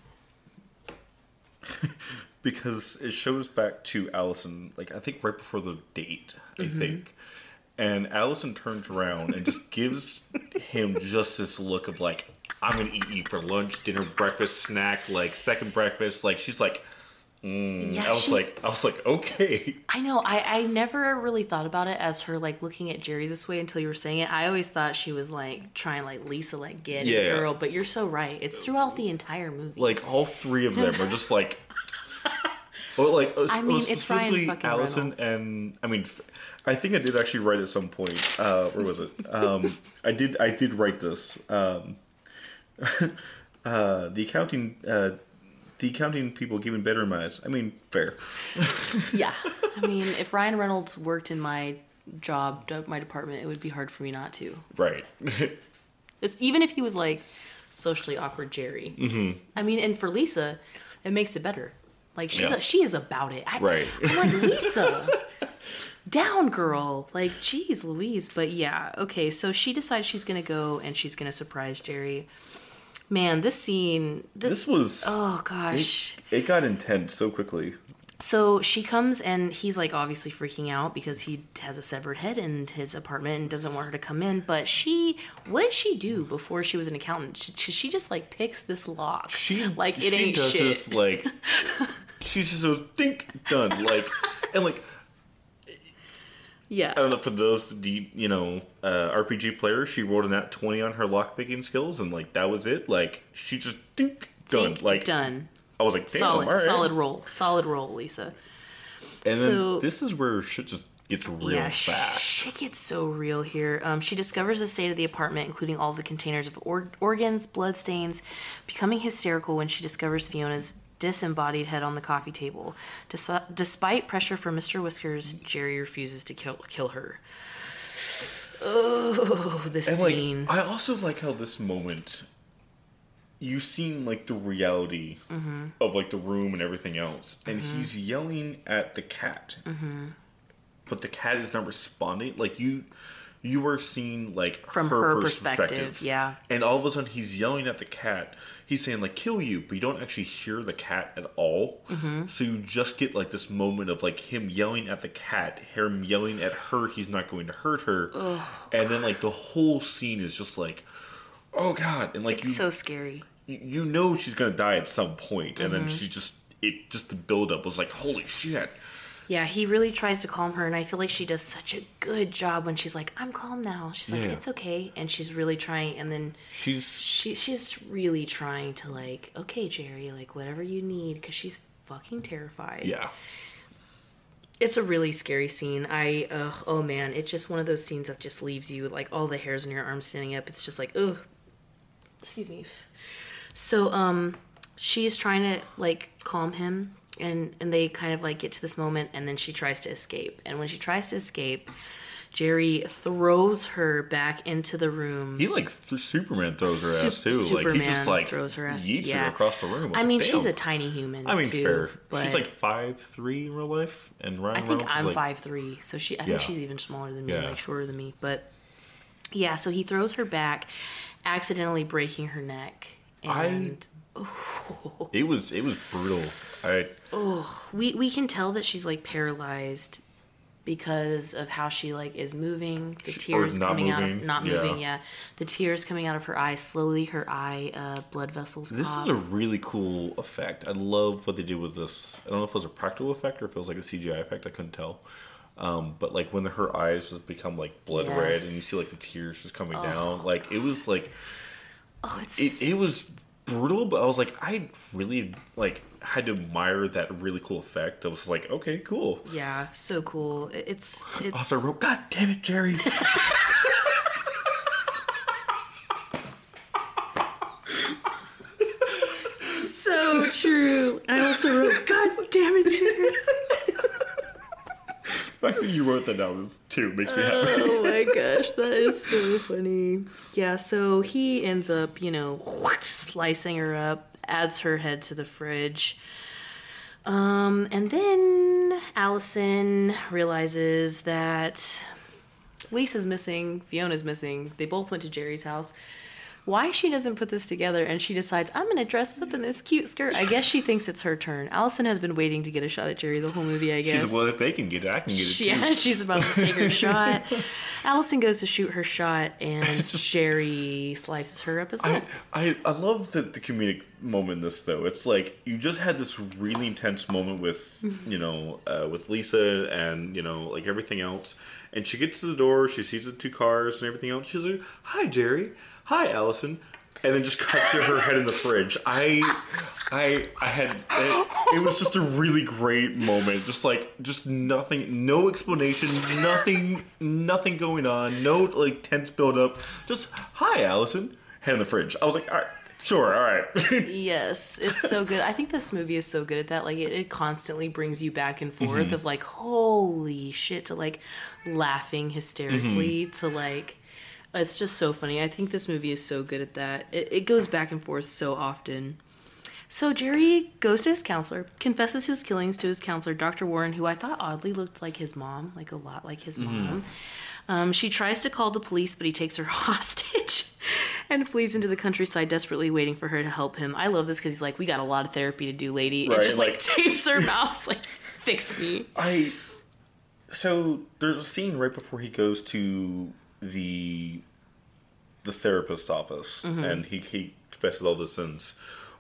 because it shows back to Allison, like I think right before the date, I think. And Allison turns around and just gives him just this look of like, I'm gonna eat you for lunch, dinner, breakfast, snack, like second breakfast. Like she's like, mm. Yeah, I was she- like, I was like, okay. I know. I, I never really thought about it as her like looking at Jerry this way until you were saying it. I always thought she was like trying like Lisa like get Yeah. it girl, but you're so right. It's throughout the entire movie. like all three of them are just like well like uh, I mean, it's Ryan fucking allison Reynolds. and i mean I think i did actually write at some point uh where was it um i did i did write this um uh the accounting uh the accounting people giving better my eyes. I mean, fair. Yeah. I mean, if Ryan Reynolds worked in my job, my department, it would be hard for me not to. Right. It's even if he was like socially awkward Jerry. Mm-hmm. I mean, and for Lisa, it makes it better. Like she's Yeah. a, she is about it. I, Right. I'm like Lisa, down girl. Like, geez, Louise. But yeah, okay. So she decides she's gonna go and she's gonna surprise Jerry. Man, this scene. This, this was. Oh gosh. It got intense so quickly. So she comes and he's like obviously freaking out because he has a severed head in his apartment and doesn't want her to come in. But she, what did she do before she was an accountant? She, she just like picks this lock. She like it she ain't does shit. this like she just goes think done like and like yeah. I don't know for those the you know uh, RPG players she rolled an at twenty on her lockpicking skills and like that was it like she just think done Think, like done. I was like damn Solid, all right. solid roll, solid roll, Lisa. and so- then this is where shit just gets real yeah, fast shit gets so real here. Um, she discovers the state of the apartment, including all the containers of or- organs, bloodstains, becoming hysterical when she discovers Fiona's disembodied head on the coffee table. Des- despite pressure from Mr. Whiskers, Jerry refuses to kill kill her. Oh, this and like scene. I also like how this moment you've seen like the reality Mm-hmm. of like the room and everything else and he's yelling at the cat Mm-hmm. but the cat is not responding like you you were seeing like From her perspective, yeah. and all of a sudden he's yelling at the cat he's saying like kill you but you don't actually hear the cat at all Mm-hmm. so you just get like this moment of like him yelling at the cat him yelling at her he's not going to hurt her and then like the whole scene is just like oh god and like it's you so scary. You know she's gonna die at some point and Mm-hmm. then she just it just the buildup was like holy shit Yeah, he really tries to calm her, and I feel like she does such a good job when she's like, "I'm calm now." She's like, Yeah. "It's okay," and she's really trying. And then she's she she's really trying to like, "Okay, Jerry, like whatever you need," because she's fucking terrified. yeah it's a really scary scene. I uh, oh man, it's just one of those scenes that just leaves you like all the hairs on your arm standing up. It's just like ugh. Excuse me. So um, she's trying to like calm him, and and they kind of like get to this moment, and then she tries to escape. And when she tries to escape, Jerry throws her back into the room. he like th- superman throws her ass Sup- too like he just Superman like throws her ass. yeets yeah. her across the room I mean, like, she's a tiny human. i mean too, fair she's like five three in real life and Ryan I think Reynolds I'm like, five three, so she. I Yeah. think she's even smaller than me, Yeah. like shorter than me. But yeah, so he throws her back, accidentally breaking her neck, I- and it was it was brutal. I oh, we we can tell that she's like paralyzed because of how she like is moving. The tears coming out of not yeah. moving yeah. the tears coming out of her eyes. Slowly her eye uh blood vessels this pop. is a really cool effect. I love what they did with this. I don't know if it was a practical effect or if it was like a cgi effect. I couldn't tell. Um, but like when her eyes just become like blood red and you see like the tears just coming down like it was like oh it's it, it was brutal, but I was like, I really like had to admire that really cool effect. I was like, okay, cool. yeah so cool it's it's Also wrote, God damn it, Jerry. so true I also wrote God damn it Jerry I think you wrote that down too. Makes me happy. Oh my gosh, that is so funny. Yeah, so he ends up, you know, slicing her up, adds her head to the fridge. Um, and then Allison realizes that Lisa's missing, Fiona's missing. They both went to Jerry's house. Why she doesn't put this together and she decides, I'm gonna dress up in this cute skirt. I guess she thinks it's her turn. Allison has been waiting to get a shot at Jerry the whole movie, I guess. She's well, if they can get it, I can get it She, yeah, she's about to take her shot. Allison goes to shoot her shot, and Jerry slices her up as well. I, I, I love the, the comedic moment in this though. It's like you just had this really intense moment with you know uh, with Lisa and you know like everything else, and she gets to the door, she sees the two cars and everything else. She's like, "Hi, Jerry. Hi, Allison." And then just cuts to her head in the fridge. I, I, I had. It, it was just a really great moment. Just like, just nothing, no explanation, nothing, nothing going on, no like tense build up. Just, hi, Allison head in the fridge. I was like, all right, Sure, all right. Yes, it's so good. I think this movie is so good at that. Like, it, it constantly brings you back and forth Mm-hmm. of like, holy shit, to like laughing hysterically Mm-hmm. to like, it's just so funny. I think this movie is so good at that. It, it goes back and forth so often. So Jerry goes to his counselor, confesses his killings to his counselor, Dr. Warren, who I thought oddly looked like his mom, like a lot like his mom. Um, she tries to call the police, but he takes her hostage and flees into the countryside, desperately waiting for her to help him. I love this because he's like, "We got a lot of therapy to do, lady," and Right, just like, like- tapes her mouth, like, "Fix me." I so there's a scene right before he goes to the the therapist's office mm-hmm. and he, he confesses all the sins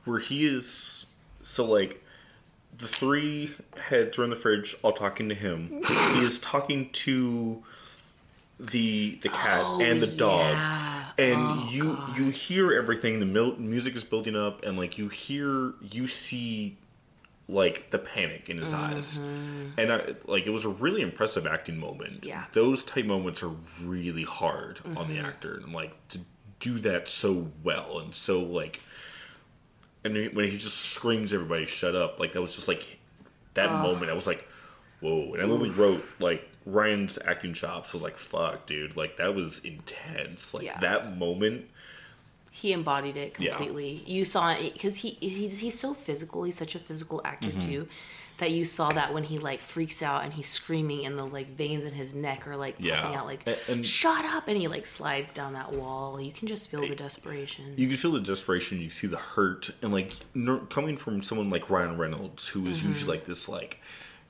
where he is so like the three heads are in the fridge all talking to him. He is talking to the the cat oh, and the dog. And oh, you you hear everything. The mil- music is building up and like you hear you see like the panic in his eyes. Mm-hmm. And I, like it was a really impressive acting moment. Yeah. those type moments are really hard on the mm-hmm. actor and like to do that so well and so like and when he just screams everybody shut up like that was just like that moment i was like whoa. And i literally wrote like ryan's acting chops. Was like fuck dude. Like that was intense. Like Yeah. that moment He embodied it Yeah. completely. You saw it because he he's he's so physical. He's such a physical actor Mm-hmm. too, that you saw that when he like freaks out and he's screaming and the like veins in his neck are like Yeah. popping out like A- and- shut up and he like slides down that wall. You can just feel the desperation. you can feel the desperation you see the hurt and like coming from someone like ryan reynolds who is Mm-hmm. usually like this like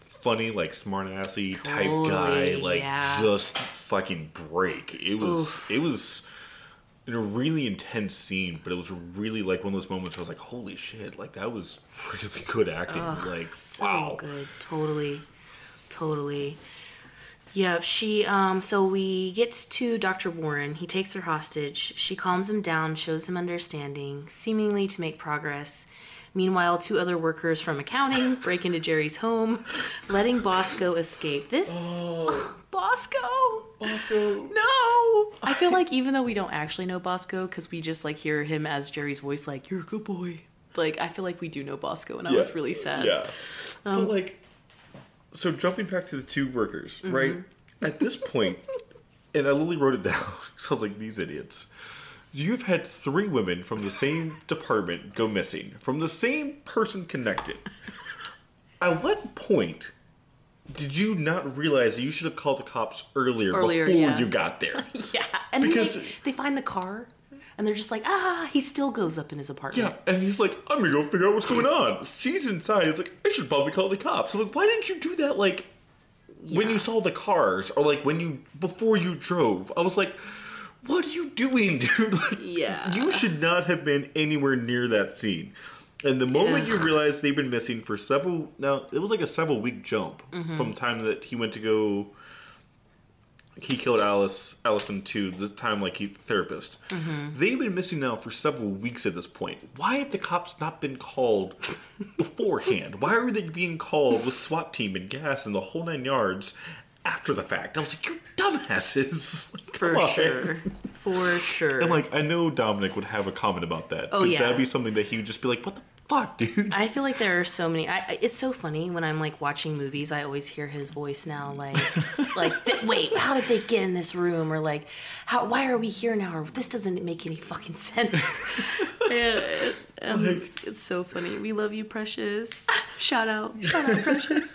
funny like smart assy type guy like yeah. just fucking break it was it was in a really intense scene but it was really like one of those moments where i was like holy shit like that was really good acting. Like so wow. good. Totally. Totally. Yeah she um so we get to dr warren. He takes her hostage. She calms him down shows him understanding seemingly to make progress. Meanwhile two other workers from accounting break into jerry's home letting bosco escape. This bosco Bosco. no i feel like even though we don't actually know bosco because we just like hear him as jerry's voice like you're a good boy like i feel like we do know bosco and i was really sad Yeah. Um, but like, so jumping back to the two workers, Mm-hmm. right? At this point, and I literally wrote it down. So I was like, these idiots. You've had three women from the same department go missing, from the same person connected. At what point did you not realize that you should have called the cops earlier, Earlier, before yeah. you got there? Yeah, and Because- then they, they find the car, and they're just like, ah, he still goes up in his apartment. Yeah, and he's like, I'm gonna go figure out what's going on. She's inside. He's like, I should probably call the cops. I'm like, why didn't you do that like when you saw the cars or like when you before you drove? I was like, what are you doing, dude? Like, Yeah. you should not have been anywhere near that scene. And the moment you realize they've been missing for several now, it was like a several week jump Mm-hmm. from the time that he went to go. He killed Alice, Allison to the time like he therapist. Mm-hmm. They've been missing now for several weeks at this point. Why have the cops not been called beforehand? Why are they being called with SWAT team and gas and the whole nine yards after the fact? I was like, you dumbasses! Like, for on. sure, for sure. And like, I know Dominic would have a comment about that. Oh, because yeah. that'd be something that he would just be like, "What the fuck, dude?" I feel like there are so many. I, it's so funny when I'm like watching movies. I always hear his voice now, like, like, th- wait, how did they get in this room? Or like, how? Why are we here now? Or this doesn't make any fucking sense. and, and um, it's so funny. We love you, Precious. Shout out, shout out, Precious.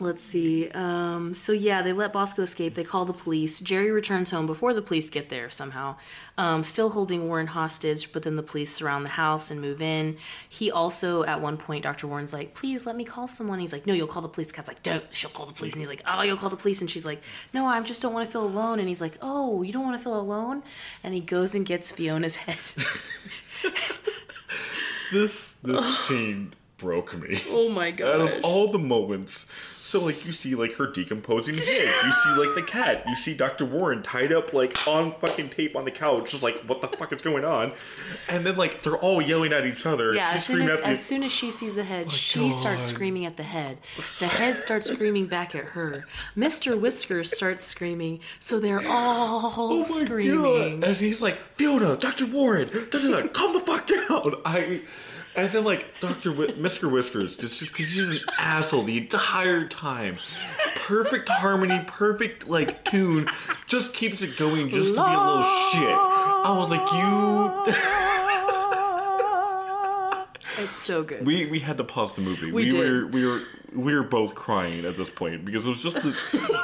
Let's see. Um, so yeah, they let Bosco escape. They call the police. Jerry returns home before the police get there somehow, um, still holding Warren hostage. But then the police surround the house and move in. He also, at one point, Dr. Warren's like, "Please let me call someone." He's like, "No, you'll call the police." The cat's like, "Don't." She'll call the police, and he's like, "Oh, you'll call the police." And she's like, "No, I just don't want to feel alone." And he's like, "Oh, you don't want to feel alone?" And he goes and gets Fiona's head. this this scene broke me. Oh my god! Out of all the moments, so like you see like her decomposing head, you see like the cat, you see Dr. Warren tied up like on fucking tape on the couch, just like what the fuck is going on, and then like they're all yelling at each other. Yeah, as soon as, as soon as she sees the head, oh she starts screaming at the head. The head starts screaming back at her. Mr. Whiskers starts screaming, so they're all Oh screaming. God. And he's like, Fiona, Dr. Warren, da, da, da, calm the fuck down. I, and then like Dr. Wh- Mr. Whiskers, just just he's an asshole the entire time. Perfect harmony, perfect like tune, just keeps it going just to be a little shit. I was like, you. It's so good. We we had to pause the movie. We We, did. were we were we were both crying at this point because it was just the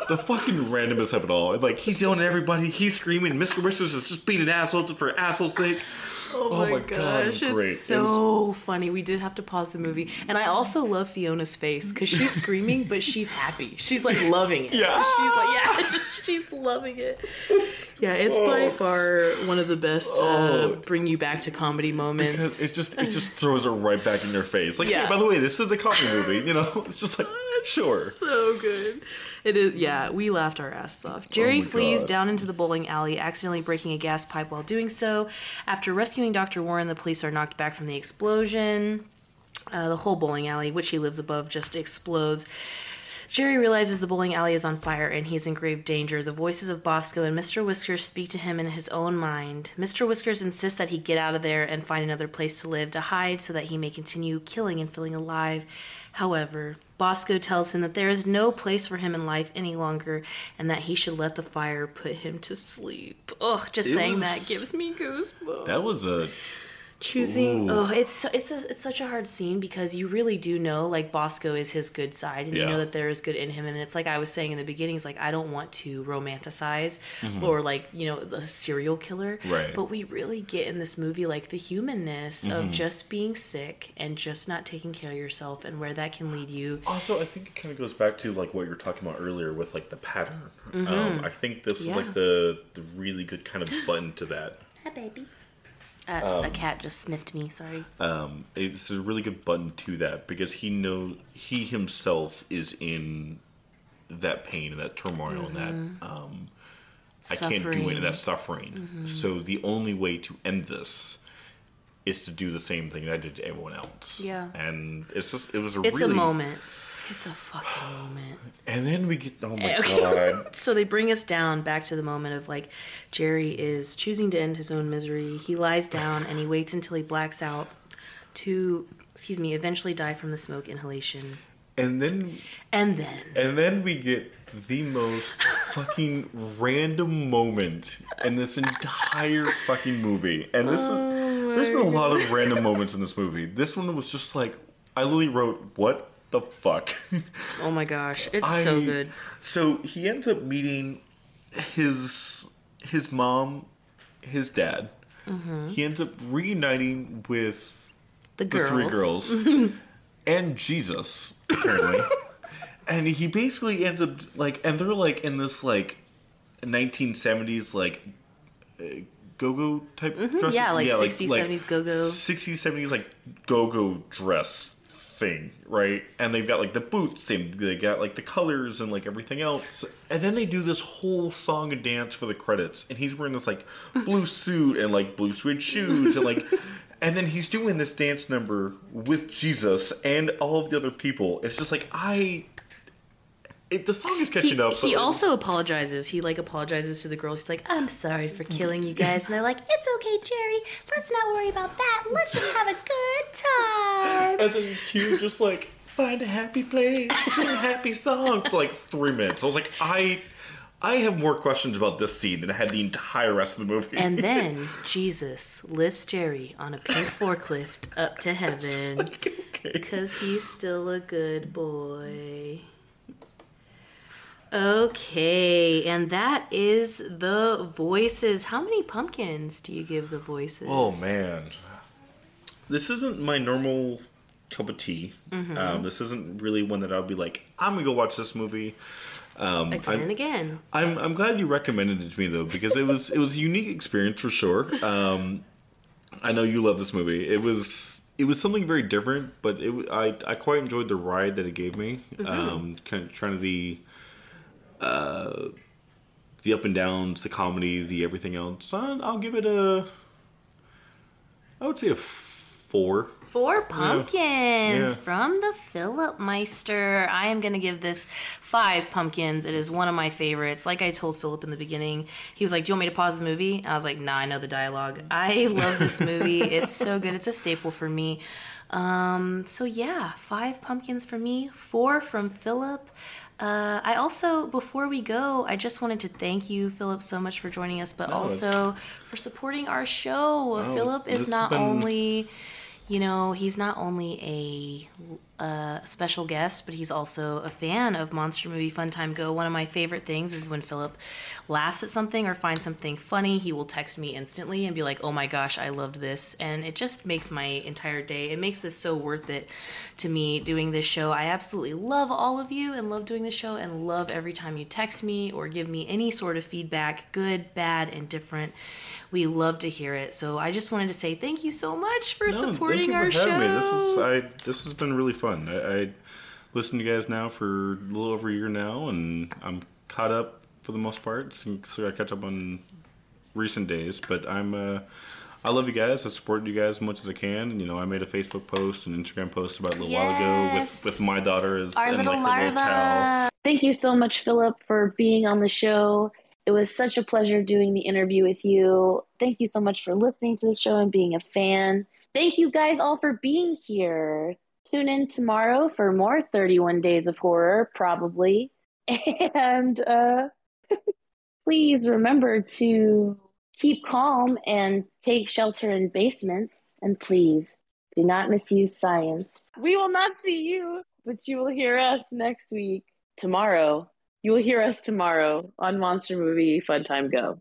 the fucking randomness of it all. Like he's yelling at everybody, he's screaming. Mr. Whiskers is just being an asshole for asshole's sake. Oh Oh my, my God, it was gosh. It it's so funny. We did have to pause the movie, and I also love Fiona's face because she's screaming, but she's happy. She's like loving it. Yeah. she's like yeah, she's loving it. Yeah, it's by Oh. far one of the best uh, Oh. bring you back to comedy moments. Because it just it just throws it right back in your face. Like, Yeah. hey, by the way, this is a comedy movie. You know, it's just like sure. So good. It is, yeah, we laughed our asses off. Jerry Oh flees God. down into the bowling alley, accidentally breaking a gas pipe while doing so. After rescuing Dr. Warren, the police are knocked back from the explosion. Uh, the whole bowling alley, which he lives above, just explodes. Jerry realizes the bowling alley is on fire and he's in grave danger. The voices of Bosco and Mr. Whiskers speak to him in his own mind. Mr. Whiskers insists that he get out of there and find another place to live, to hide, so that he may continue killing and feeling alive. However, Bosco tells him that there is no place for him in life any longer and that he should let the fire put him to sleep. Ugh, just It saying was- that gives me goosebumps That was a choosing Ooh. oh it's so- it's a, it's such a hard scene because you really do know like Bosco is his good side and you know that there is good in him and it's like I was saying in the beginning it's like I don't want to romanticize Mm-hmm. or like you know the serial killer Right. but we really get in this movie like the humanness Mm-hmm. of just being sick and just not taking care of yourself and where that can lead you Also, I think it kind of goes back to like what you were talking about earlier with like the pattern. Um, I think this Mm-hmm. Yeah. is like the the really good kind of button to that. Hi, baby. Uh, Um, a cat just sniffed me sorry Um, it's a really good button to that because he know he himself is in that pain and that turmoil and that um, I can't do it and that suffering. So the only way to end this is to do the same thing that I did to everyone else. Yeah. and it's just it was a it's really a moment it's a fucking moment And then we get oh my Okay. god. so they bring us down back to the moment of like Jerry is choosing to end his own misery. He lies down and he waits until he blacks out to excuse me, eventually die from the smoke inhalation. And then And then And then we get the most fucking random moment in this entire fucking movie. And this is, oh there's been a lot of random moments in this movie. This one was just like I literally wrote, "What the fuck?" oh my gosh, it's so good. So he ends up meeting his his mom, his dad. Mm-hmm. He ends up reuniting with The the three girls and Jesus apparently. and he basically ends up like, and they're like in this like 1970s like uh, go-go type dress. Mm-hmm. Yeah, like 60s, 70s go-go. 60s, 70s like go-go dress thing, right? And they've got like the boots and they got like the colors and like everything else. And then they do this whole song and dance for the credits. And he's wearing this like blue suit and like blue suede shoes and like and then he's doing this dance number with Jesus and all of the other people. It's just like I it, the song is He, catching up. he but, like, also apologizes. He like apologizes to the girls. He's like, "I'm sorry for killing you guys," and they're like, It's okay, Jerry. Let's not worry about that. Let's just have a good time. And then cue just like find a happy place, sing a happy song for like three minutes. I was like, I, I have more questions about this scene than I had the entire rest of the movie. And then Jesus lifts Jerry on a pink forklift up to heaven okay. because he's still a good boy. Okay, and that is the voices. How many pumpkins do you give the voices? Oh man, this isn't my normal cup of tea. Mm-hmm. Um, this isn't really one that I'll be like, I'm gonna go watch this movie. Um, Again I'm- and again. I'm I'm glad you recommended it to me though because it was it was a unique experience for sure. Um, I know you love this movie. It was it was something very different, but it I I quite enjoyed the ride that it gave me. Mm-hmm. Um, kind of trying to the uh, the up and downs, the comedy, the everything else. I'll give it a. I would say a four. Four pumpkins Yeah. from the Phillip Meister. I am going to give this five pumpkins. It is one of my favorites. Like I told Phillip in the beginning, he was like, Do you want me to pause the movie? I was like, Nah, I know the dialogue. I love this movie. it's so good. It's a staple for me. Um, so yeah, five pumpkins for me, four from Phillip. Uh, I also, before we go, I just wanted to thank you, Phillip, so much for joining us, but No, it's- also for supporting our show. Phillip is not been- only you know, he's not only a uh, special guest, but he's also a fan of Monster Movie Fun Time Go. One of my favorite things is when Phillip laughs at something or finds something funny, he will text me instantly and be like, oh my gosh, I loved this. And it just makes my entire day. It makes this so worth it to me doing this show. I absolutely love all of you and love doing the show and love every time you text me or give me any sort of feedback, good, bad, and different. We love to hear it. So I just wanted to say thank you so much for No, supporting thank you our for having show. me. This is I this has been really fun. I, I listened to you guys now for a little over a year now, and I'm caught up for the most part. So, so I catch up on recent days, but I'm uh, I love you guys. I support you guys as much as I can. You know, I made a Facebook post and Instagram post about a little while ago with with my daughter as Our and little like a little larva. towel. Thank you so much, Phillip, for being on the show. It was such a pleasure doing the interview with you. Thank you so much for listening to the show and being a fan. Thank you guys all for being here. Tune in tomorrow for more 31 Days of Horror, probably. And uh, please remember to keep calm and take shelter in basements. And please do not misuse science. We will not see you, but you will hear us next week. Tomorrow. You will hear us tomorrow on Monster Movie Fun Time Go.